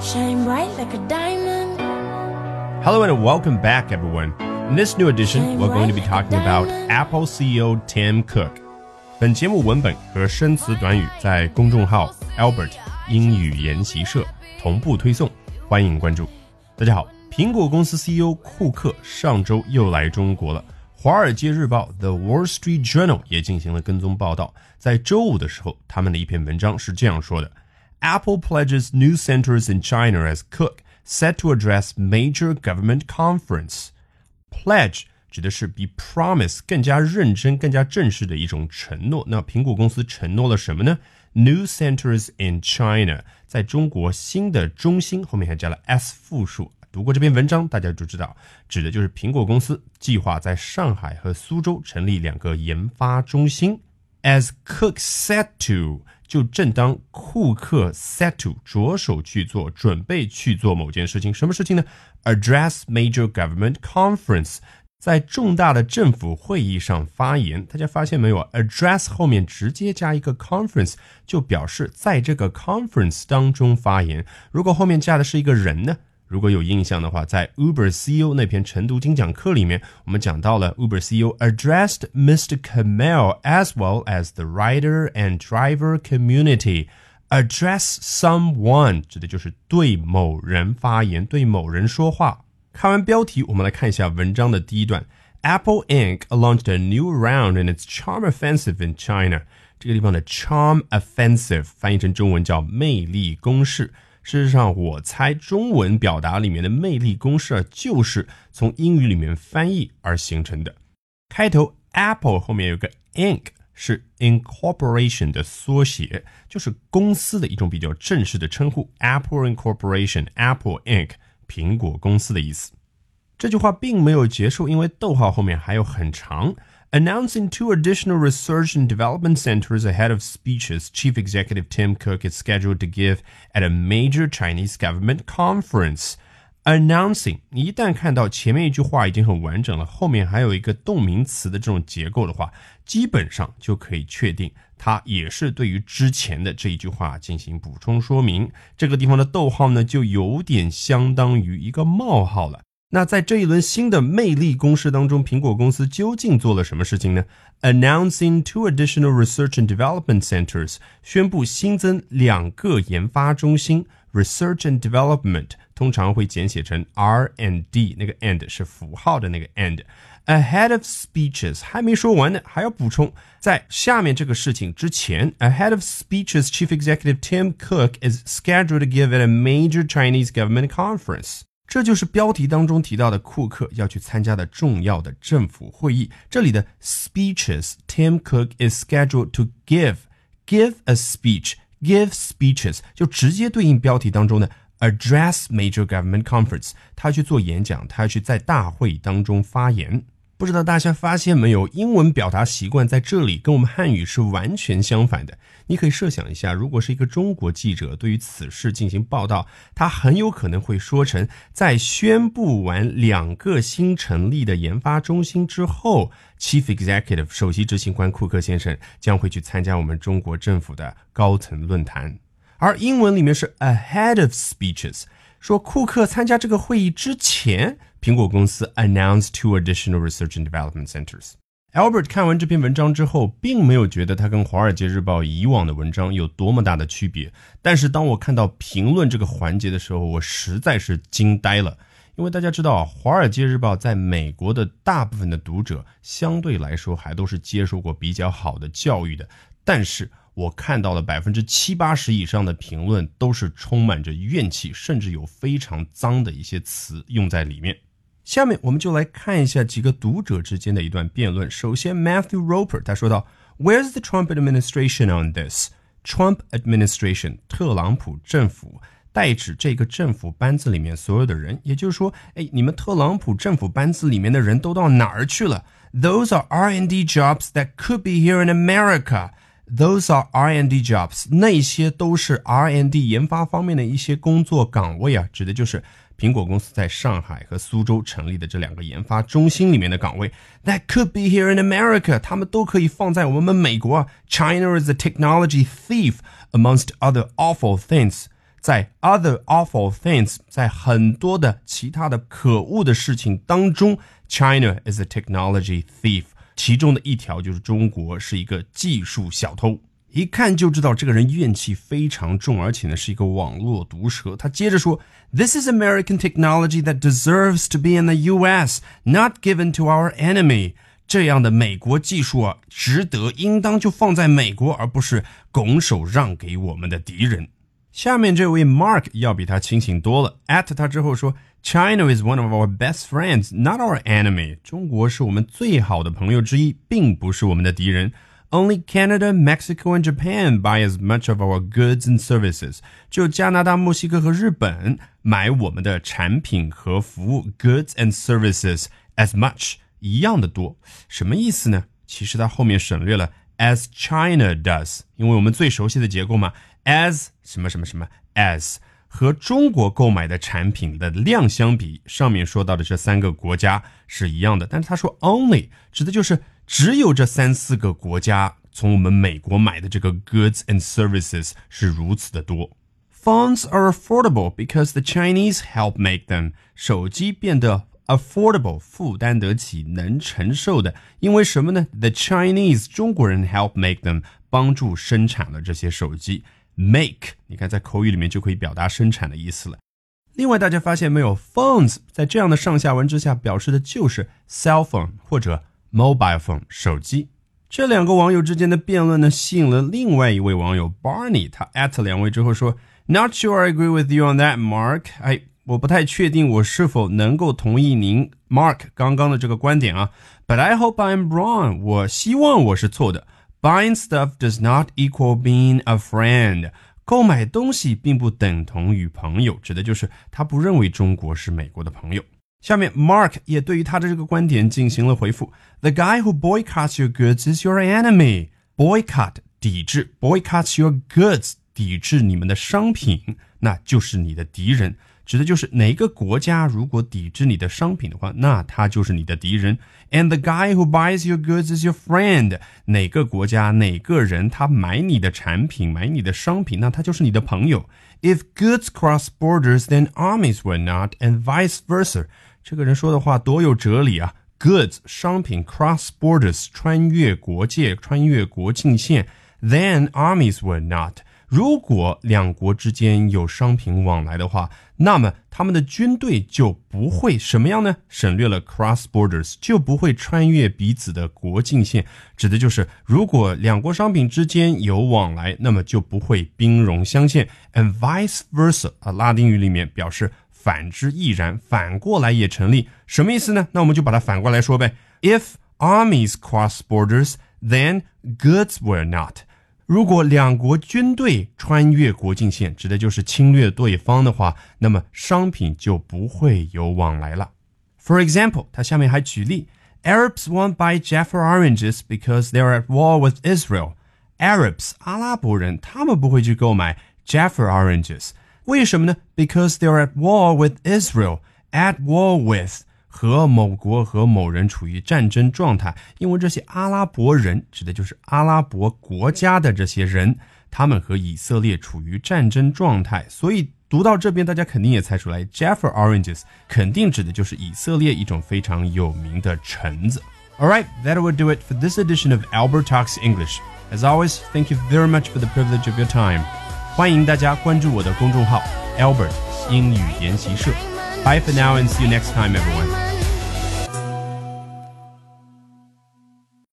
Shine bright like a diamond. Hello and welcome back, everyone. In this new edition, we're going to be talking about Apple CEO Tim Cook. 本节目文本和生词短语在公众号 Albert 英语研习社同步推送，欢迎关注。大家好，苹果公司 CEO 库克上周又来中国了。《华尔街日报》The Wall Street Journal 也进行了跟踪报道。在周五的时候，他们的一篇文章是这样说的 ：Apple pledges new centers in China as Cook set to address major government conference. Pledge 指的是比 promise 更加认真、更加正式的一种承诺。那苹果公司承诺了什么呢？New centers in China，在中国新的中心后面还加了 s 复数。读过这篇文章，大家就知道，指的就是苹果公司计划在上海和苏州成立两个研发中心。As Cook set to， 就正当库克 set to 着手去做，准备去做某件事情，什么事情呢？Address major government conference，在重大的政府会议上发言。大家发现没有？Address 后面直接加一个 conference，就表示在这个 conference 当中发言。如果后面加的是一个人呢？如果有印象的话，在 Uber CEO 那篇晨读精讲课里面，我们讲到了 Uber CEO addressed Mr. Kamel as well as the rider and driver community. Address someone 指的就是对某人发言，对某人说话。看完标题，我们来看一下文章的第一段。Apple Inc. launched a new round in its charm offensive in China. 这个地方的 charm offensive 翻译成中文叫魅力攻势。 事实上，我猜中文表达里面的魅力公式啊，就是从英语里面翻译而形成的。开头 Apple 后面有个 Inc，是 Incorporation 的缩写，就是公司的一种比较正式的称呼。Apple Incorporation，Apple Inc，苹果公司的意思。这句话并没有结束，因为逗号后面还有很长。Announcing two additional research and development centers ahead of speeches Chief Executive Tim Cook is scheduled to give at a major Chinese government conference. Announcing，一旦看到前面一句话已经很完整了，后面还有一个动名词的这种结构的话，基本上就可以确定它也是对于之前的这一句话进行补充说明。这个地方的逗号呢，就有点相当于一个冒号了。那在这一轮新的魅力攻势当中，苹果公司究竟做了什么事情呢？Announcing two additional research and development centers，宣布新增两个研发中心。Research and development 通常会简写成 R and D，那个 and 是符号的那个 and。Ahead of speeches 还没说完呢，还要补充，在下面这个事情之前，Ahead of speeches, Chief Executive Tim Cook is scheduled to give at a major Chinese government conference. 这就是标题当中提到的库克要去参加的重要的政府会议。这里的 speeches，Tim Cook is scheduled to give give a speech give speeches，就直接对应标题当中的 address major government conference，他去做演讲，他要去在大会当中发言。不知道大家发现没有，英文表达习惯在这里跟我们汉语是完全相反的。你可以设想一下，如果是一个中国记者对于此事进行报道，他很有可能会说成：在宣布完两个新成立的研发中心之后，Chief Executive 首席执行官库克先生将会去参加我们中国政府的高层论坛。而英文里面是 ahead of speeches，说库克参加这个会议之前。苹果公司 announced two additional research and development centers. Albert 看完这篇文章之后，并没有觉得它跟《华尔街日报》以往的文章有多么大的区别。但是当我看到评论这个环节的时候，我实在是惊呆了。因为大家知道啊，《华尔街日报》在美国的大部分的读者相对来说还都是接受过比较好的教育的，但是我看到了百分之七八十以上的评论都是充满着怨气，甚至有非常脏的一些词用在里面。下面我们就来看一下几个读者之间的一段辩论。首先，Matthew Roper 他说道：“Where's the Trump administration on this? Trump administration，特朗普政府，代指这个政府班子里面所有的人。也就是说，哎，你们特朗普政府班子里面的人都到哪儿去了？Those are R and D jobs that could be here in America. Those are R&D jobs，那些都是 R&D 研发方面的一些工作岗位啊，指的就是。”苹果公司在上海和苏州成立的这两个研发中心里面的岗位，that could be here in America，他们都可以放在我们美国。China is a technology thief amongst other awful things。 在 other awful things，在很多的其他的可恶的事情当中，China is a technology thief。 其中的一条就是中国是一个技术小偷。一看就知道这个人怨气非常重，而且呢是一个网络毒蛇。他接着说：“This is American technology that deserves to be in the U.S., not given to our enemy。”这样的美国技术啊，值得应当就放在美国，而不是拱手让给我们的敌人。下面这位 Mark 要比他清醒多了。at 他之后说，China is one of our best friends, not our enemy。中国是我们最好的朋友之一，并不是我们的敌人。Only Canada, Mexico, and Japan buy as much of our goods and services。只有加拿大、墨西哥和日本买我们的产品和服务 goods and services as much 一样的多。什么意思呢？其实它后面省略了 as China does，因为我们最熟悉的结构嘛。 As 什么什么什么 as 和中国购买的产品的量相比，上面说到的这三个国家是一样的。但是他说 only 指的就是只有这三四个国家从我们美国买的这个 goods and services 是如此的多。Phones are affordable because the Chinese help make them。手机变得 affordable 负担得起、能承受的，因为什么呢？The Chinese 中国人 help make them 帮助生产了这些手机。make，你看在口语里面就可以表达生产的意思了。另外，大家发现没有，phones 在这样的上下文之下表示的就是 cell phone 或者 mobile phone 手机。这两个网友之间的辩论呢，吸引了另外一位网友 Barney，他 at 两位之后说，Not sure I agree with you on that, Mark。哎，我不太确定我是否能够同意您 Mark 刚刚的这个观点啊。But I hope I'm wrong。我希望我是错的。Buying stuff does not equal being a friend。购买东西并不等同于朋友，指的就是他不认为中国是美国的朋友。下面，Mark 也对于他的这个观点进行了回复：The guy who boycotts your goods is your enemy. Boycott 抵制，boycotts your goods 抵制你们的商品，那就是你的敌人。 指的就是哪个国家如果抵制你的商品的话，那他就是你的敌人。And the guy who buys your goods is your friend。哪个国家哪个人他买你的产品买你的商品，那他就是你的朋友。If goods cross borders, then armies will not, and vice versa。这个人说的话多有哲理啊！Goods 商品 cross borders 穿越国界穿越国境线，then armies will not。 如果两国之间有商品往来的话，那么他们的军队就不会什么样呢？省略了 cross borders，就不会穿越彼此的国境线，指的就是如果两国商品之间有往来，那么就不会兵戎相见。And vice versa，啊，拉丁语里面表示反之亦然，反过来也成立。什么意思呢？那我们就把它反过来说呗。If armies cross borders, then goods will not. 如果两国军队穿越国境线，指的就是侵略对方的话，那么商品就不会有往来了。For example，他下面还举例，Arabs won't buy Jaffa oranges because they are at war with Israel。Arabs，阿拉伯人，他们不会去购买 Jaffa oranges，为什么呢？Because they are at war with Israel。At war with 和某国和某人处于战争状态，因为这些阿拉伯人指的就是阿拉伯国家的这些人，他们和以色列处于战争状态，所以读到这边，大家肯定也猜出来，Jaffa oranges 肯定指的就是以色列一种非常有名的橙子。All right, that will do it for this edition of Albert Talks English. As always, thank you very much for the privilege of your time. 欢迎大家关注我的公众号 Albert 英语研习社。Bye for now and see you next time, everyone.